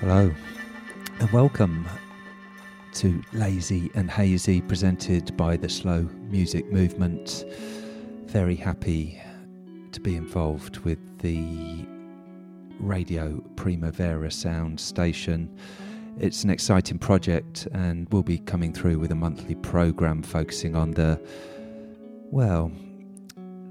Hello, and welcome to Lazy and Hazy, presented by the Slow Music Movement. Very happy to be involved with the Radio Primavera Sound Station. It's an exciting project, and we'll be coming through with a monthly program focusing on the well,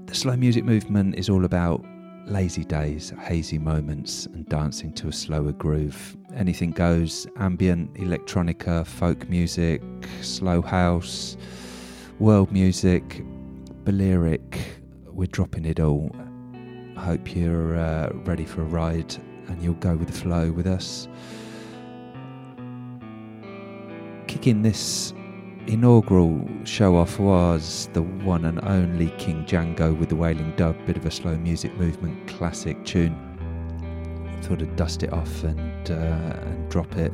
the slow music movement is all about lazy days, hazy moments, and dancing to a slower groove. Anything goes ambient, electronica, folk music, slow house, world music, Balearic. We're dropping it all. I hope you're uh, ready for a ride and you'll go with the flow with us. Kicking this inaugural show off was the one and only King Django with the Wailing Dub, bit of a slow music movement classic tune. Thought I'd dust it off and uh, and drop it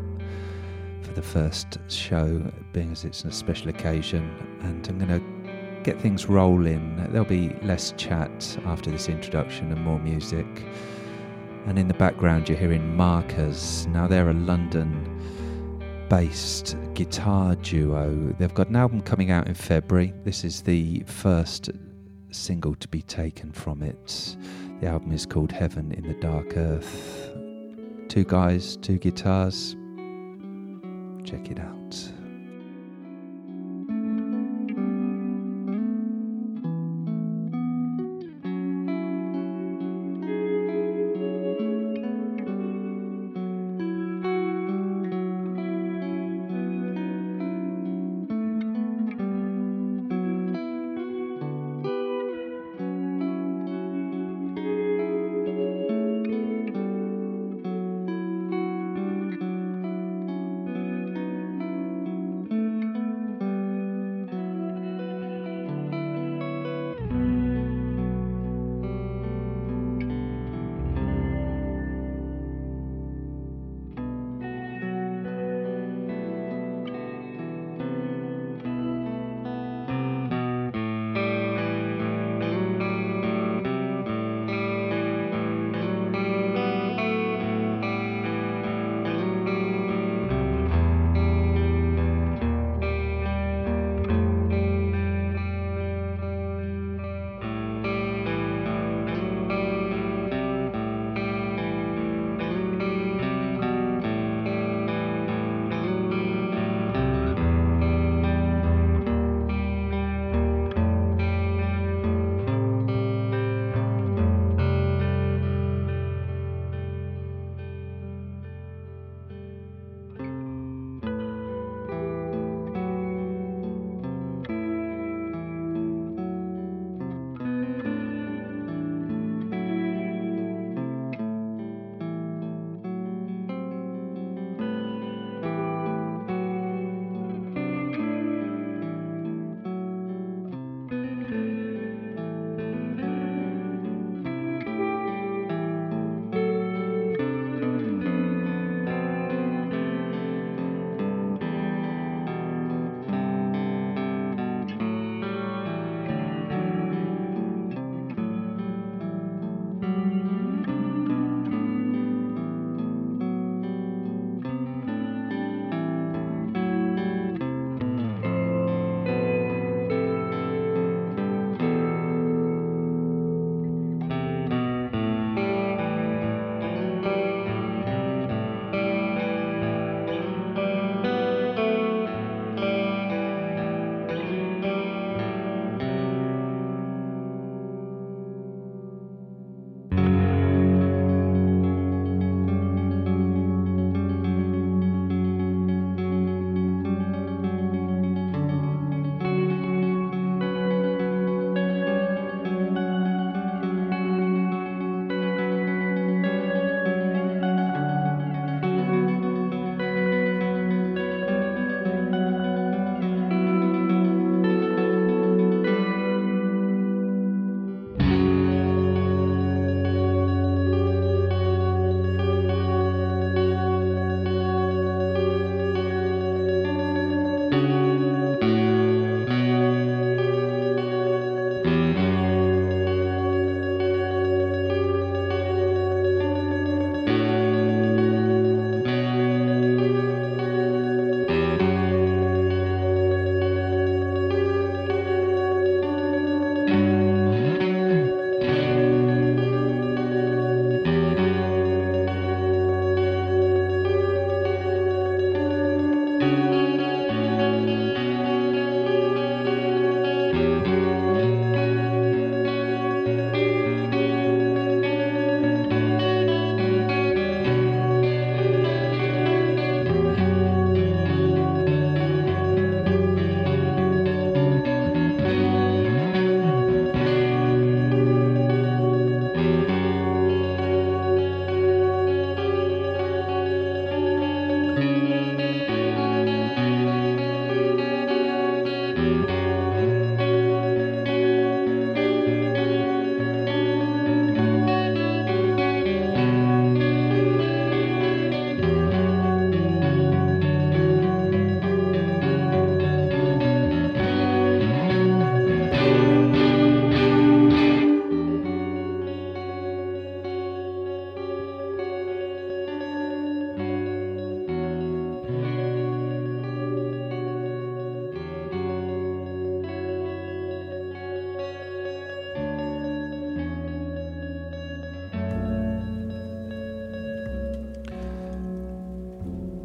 for the first show, being as it's a special occasion. And I'm going to get things rolling. There'll be less chat after this introduction and more music. And in the background, you're hearing Markers. Now they're a London based guitar duo. They've got an album coming out in February. This is the first single to be taken from it. The album is called Heaven in the Dark Earth. Two guys, two guitars. Check it out.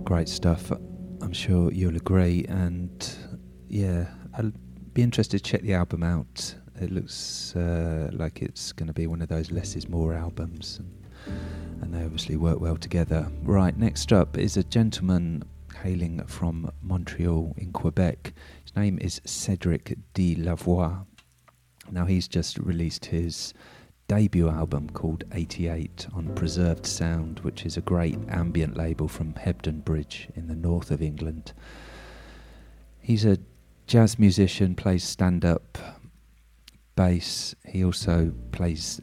Great stuff. I'm sure you'll agree. And yeah, I'll be interested to check the album out. It looks uh, like it's going to be one of those less is more albums. And, and they obviously work well together. Right, next up is a gentleman hailing from Montreal in Quebec. His name is Cedric de Lavoie. Now, he's just released his debut album called 88 on Preserved Sound, which is a great ambient label from Hebden Bridge in the north of England. He's a jazz musician, plays stand up bass. He also plays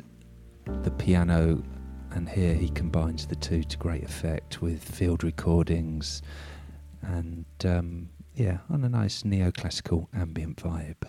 the piano, and here he combines the two to great effect with field recordings and, um, yeah, on a nice neoclassical ambient vibe.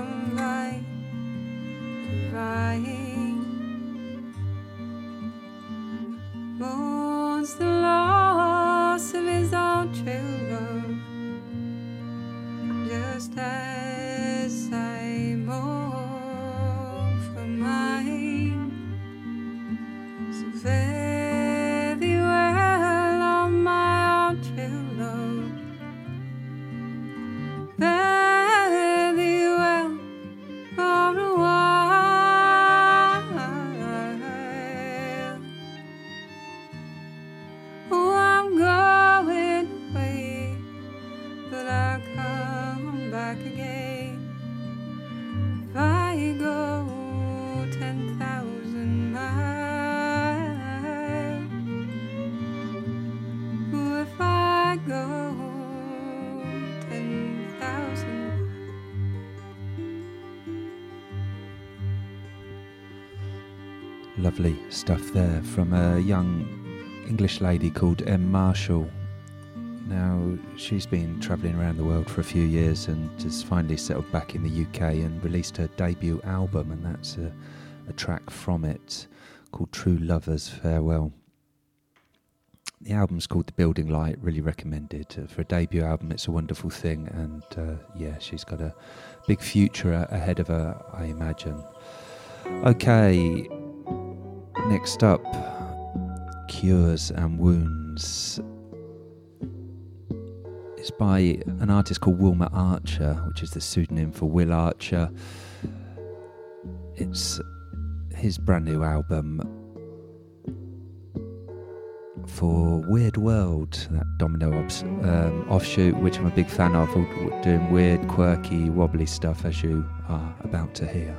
lovely stuff there from a young English lady called Em Marshall. Now, she's been travelling around the world for a few years and has finally settled back in the UK and released her debut album, and that's a, a track from it called True Lovers Farewell. The album's called The Building Light, really recommended. Uh, for a debut album, it's a wonderful thing, and uh, yeah, she's got a big future ahead of her, I imagine. Okay, Next up, Cures and Wounds. It's by an artist called Wilma Archer, which is the pseudonym for Will Archer. It's his brand new album for Weird World, that Domino um, offshoot, which I'm a big fan of, doing weird, quirky, wobbly stuff as you are about to hear.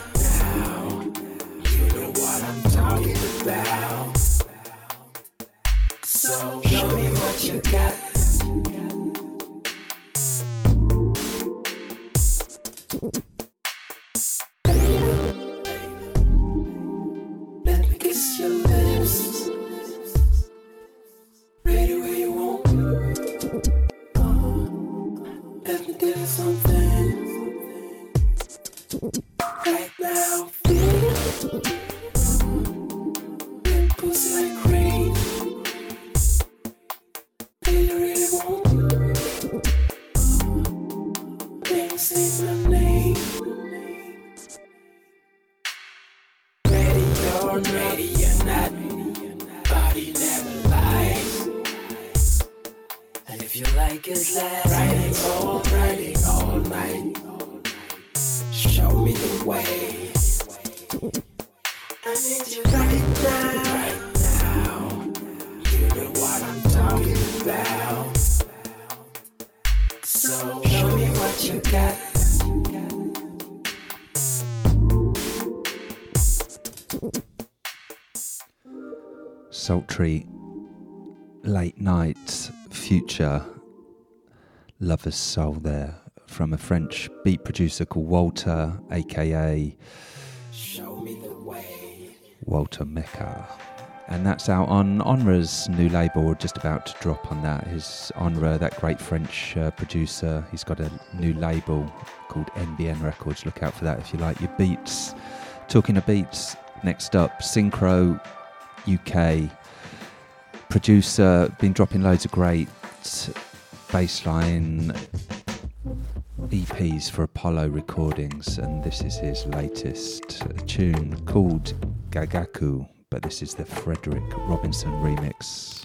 late night future lover's soul there from a French beat producer called Walter, aka Walter Mecca. And that's out on Onra's new label, just about to drop on that. His Onra, that great French uh, producer, he's got a new label called NBN Records. Look out for that if you like your beats. Talking of beats, next up, Synkro UK producer, been dropping loads of great bassline EPs for Apollo Recordings, and this is his latest tune called Gagaku, but this is the Frederick Robinson remix.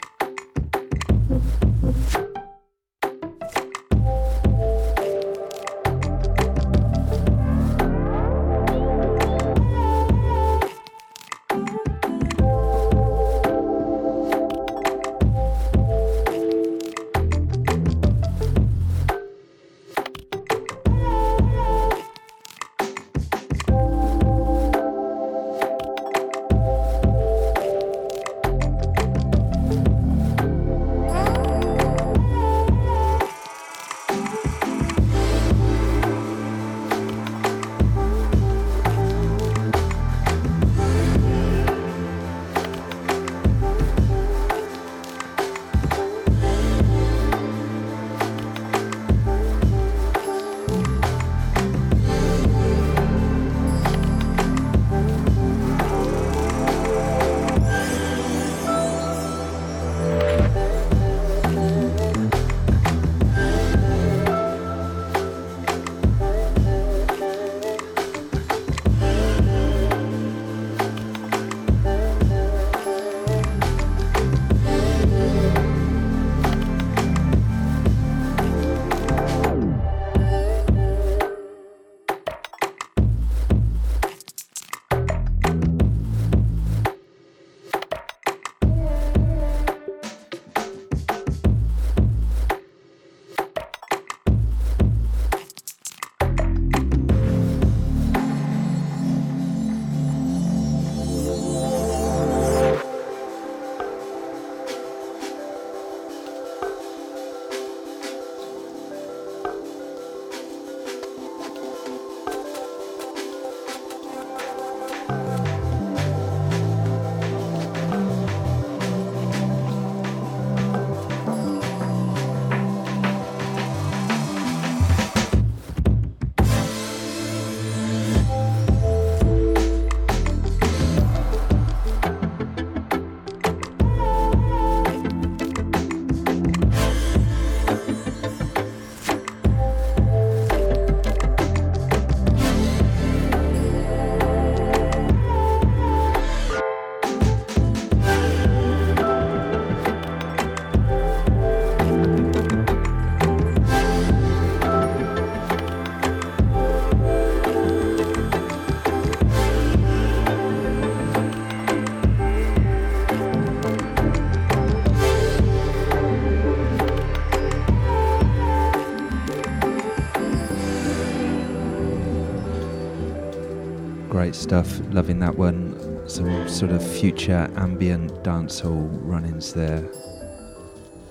Stuff. Loving that one. Some sort of future ambient dancehall run-ins there.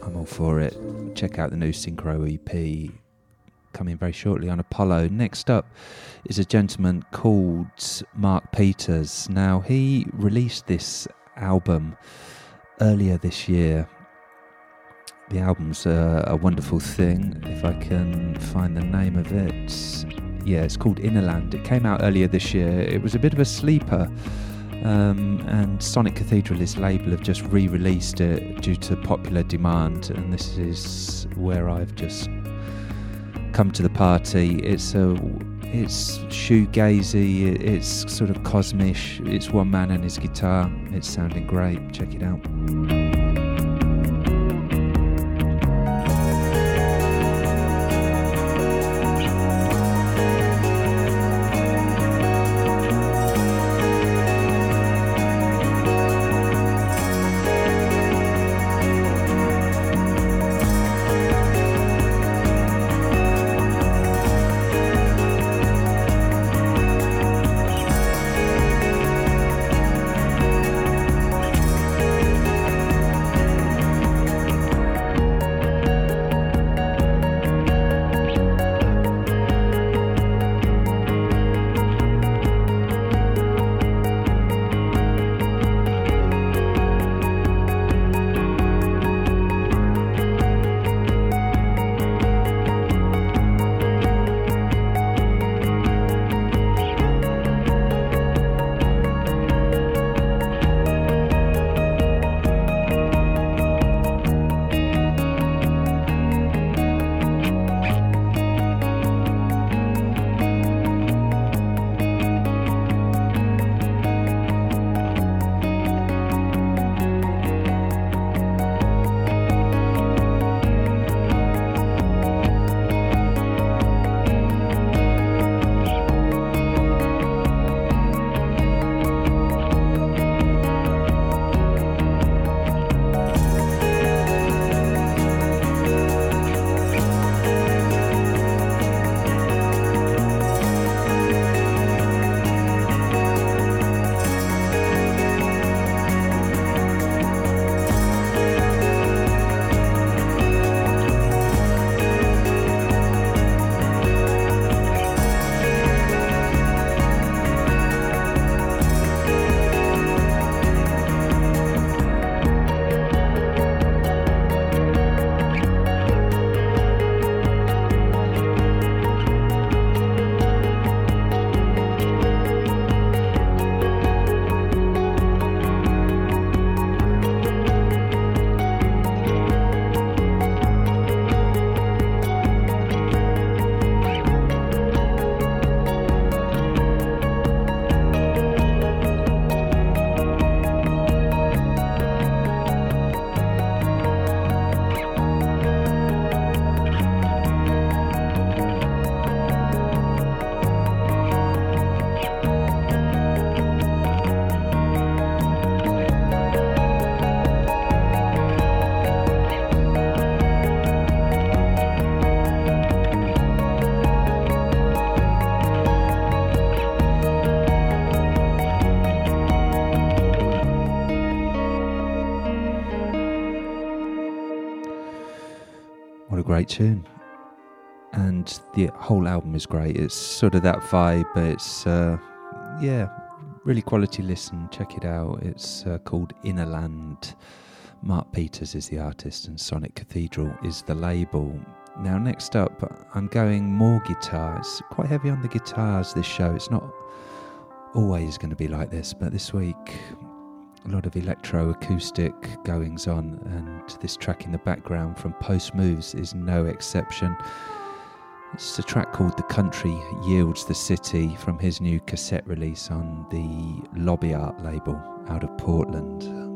I'm all for it. Check out the new Synkro EP coming very shortly on Apollo. Next up is a gentleman called Mark Peters. Now, he released this album earlier this year. The album's a, a wonderful thing. If I can find the name of it, yeah, it's called Innerland. It came out earlier this year. It was a bit of a sleeper. Um, and Sonic Cathedral, his label, have just re released it due to popular demand. And this is where I've just come to the party. It's a it's shoegazy, it's sort of cosmic, it's one man and his guitar. It's sounding great. Check it out. Great tune. And the whole album is great. It's sort of that vibe, but it's, uh, yeah, really quality listen. Check it out. It's uh, called Innerland. Mark Peters is the artist, and Sonic Cathedral is the label. Now, next up, I'm going more guitar. It's quite heavy on the guitars this show. It's not always going to be like this, but this week a lot of electroacoustic goings on, and this track in the background from Post Moves is no exception. It's a track called The Country Yields the City from his new cassette release on the Lobby Art label out of Portland.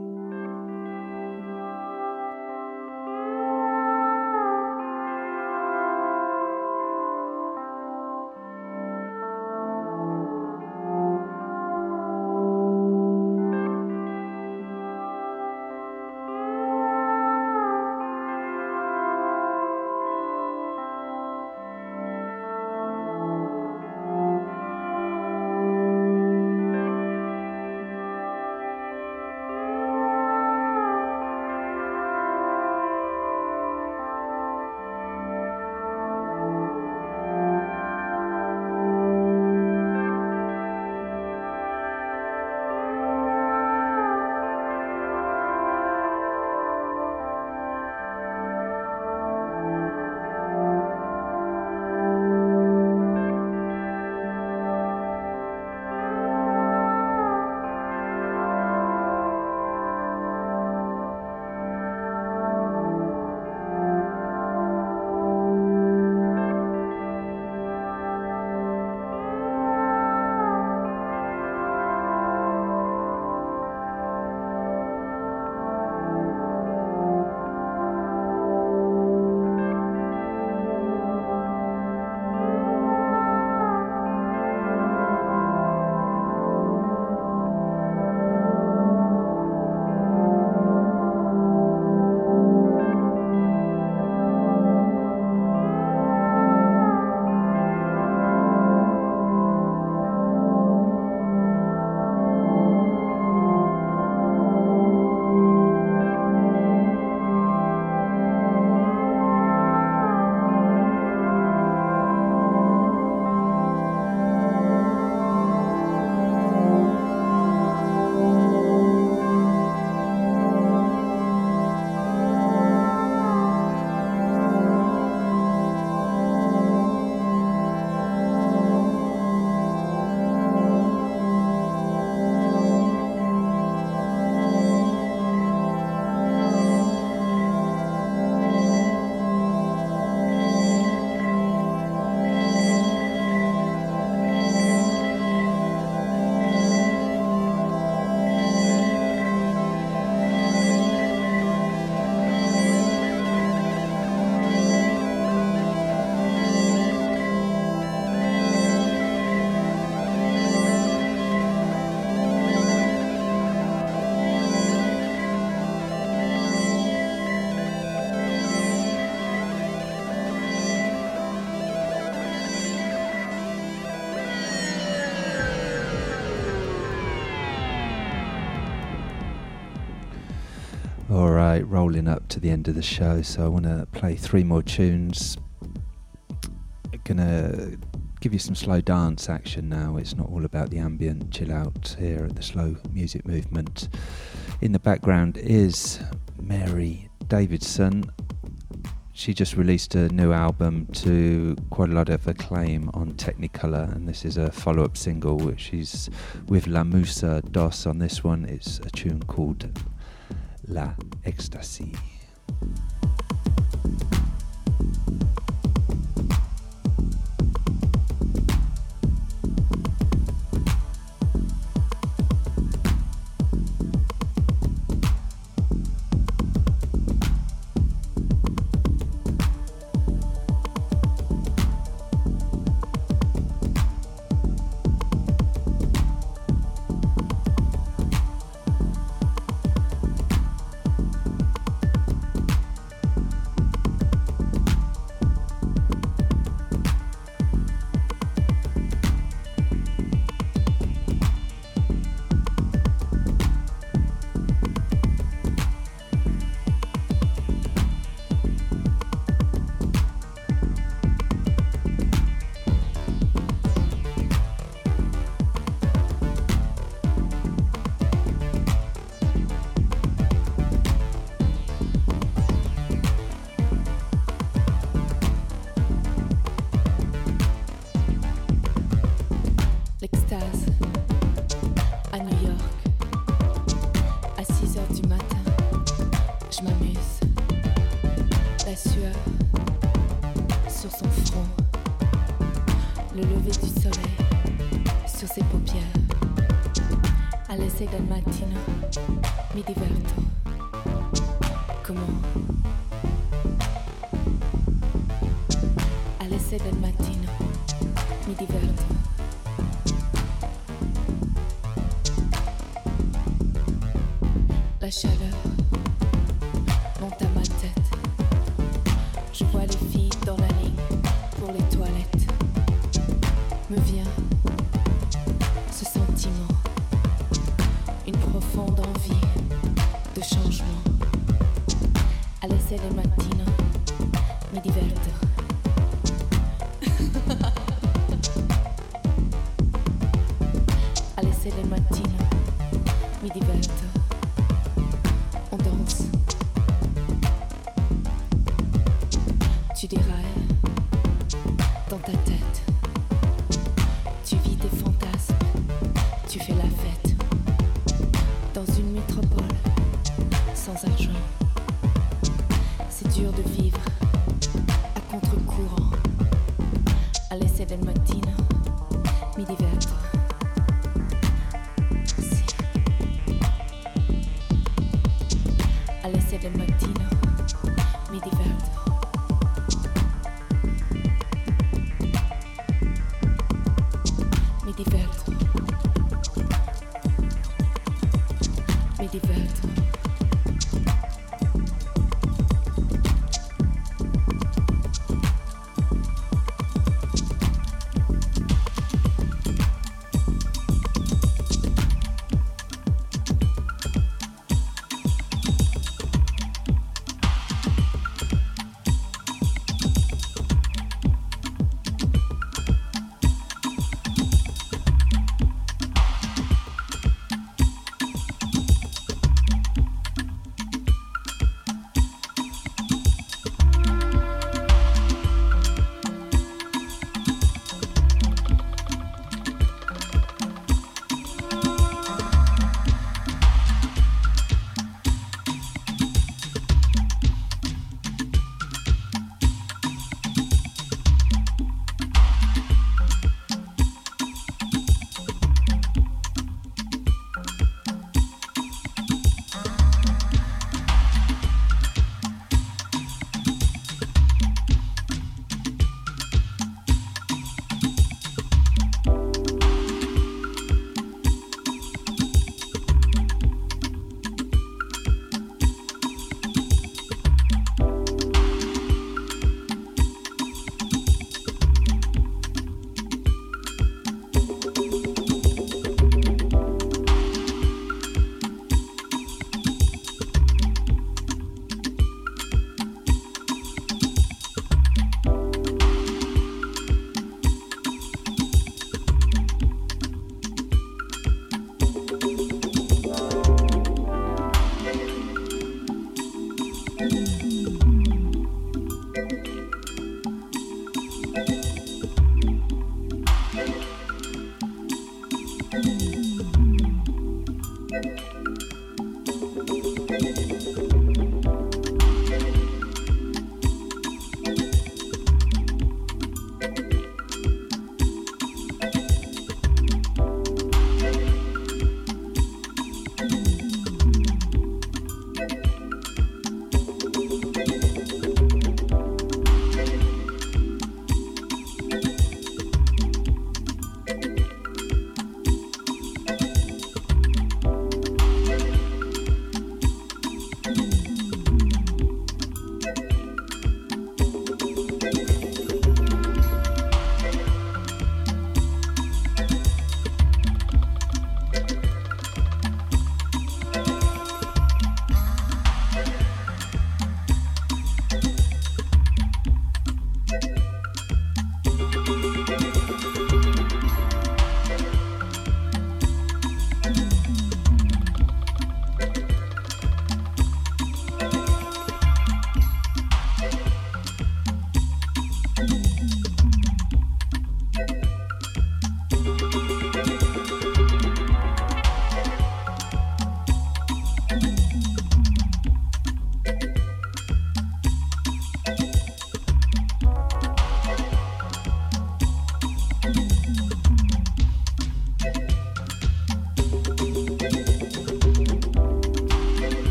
Rolling up to the end of the show, so I want to play three more tunes. Gonna give you some slow dance action now. It's not all about the ambient chill out here at the slow music movement. In the background is Mary Davidson. She just released a new album to quite a lot of acclaim on Technicolor, and this is a follow up single which is with La Musa Dos on this one. It's a tune called La Ecstasy. special. Tu vis des fantasmes, tu fais la fête. Dans une métropole, sans argent. C'est dur de vivre, à contre-courant. Alle 6 del mattino mi.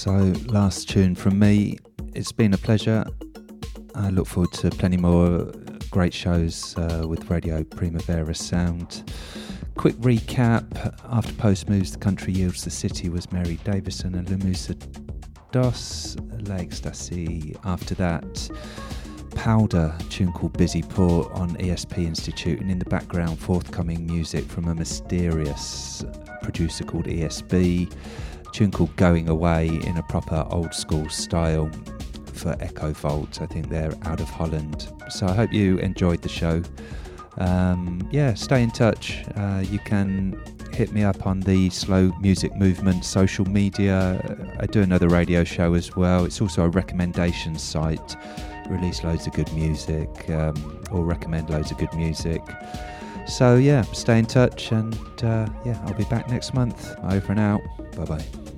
So, last tune from me. It's been a pleasure. I look forward to plenty more great shows uh, with Radio Primavera Sound. Quick recap after Post moves, the country yields the city was Mary Davidson and Lamusa Dos, L'Ecstasy. After that, Powder, tune called Busy Port on ESP Institute, and in the background, forthcoming music from a mysterious producer called ESB tune called Going Away in a proper old school style for Echo Vault. I think they're out of Holland. So I hope you enjoyed the show. Um, yeah, stay in touch. Uh, you can hit me up on the Slow Music Movement social media. I do another radio show as well. It's also a recommendation site. Release loads of good music um, or recommend loads of good music. So, yeah, stay in touch and uh, yeah, I'll be back next month. Over and out. Bye bye.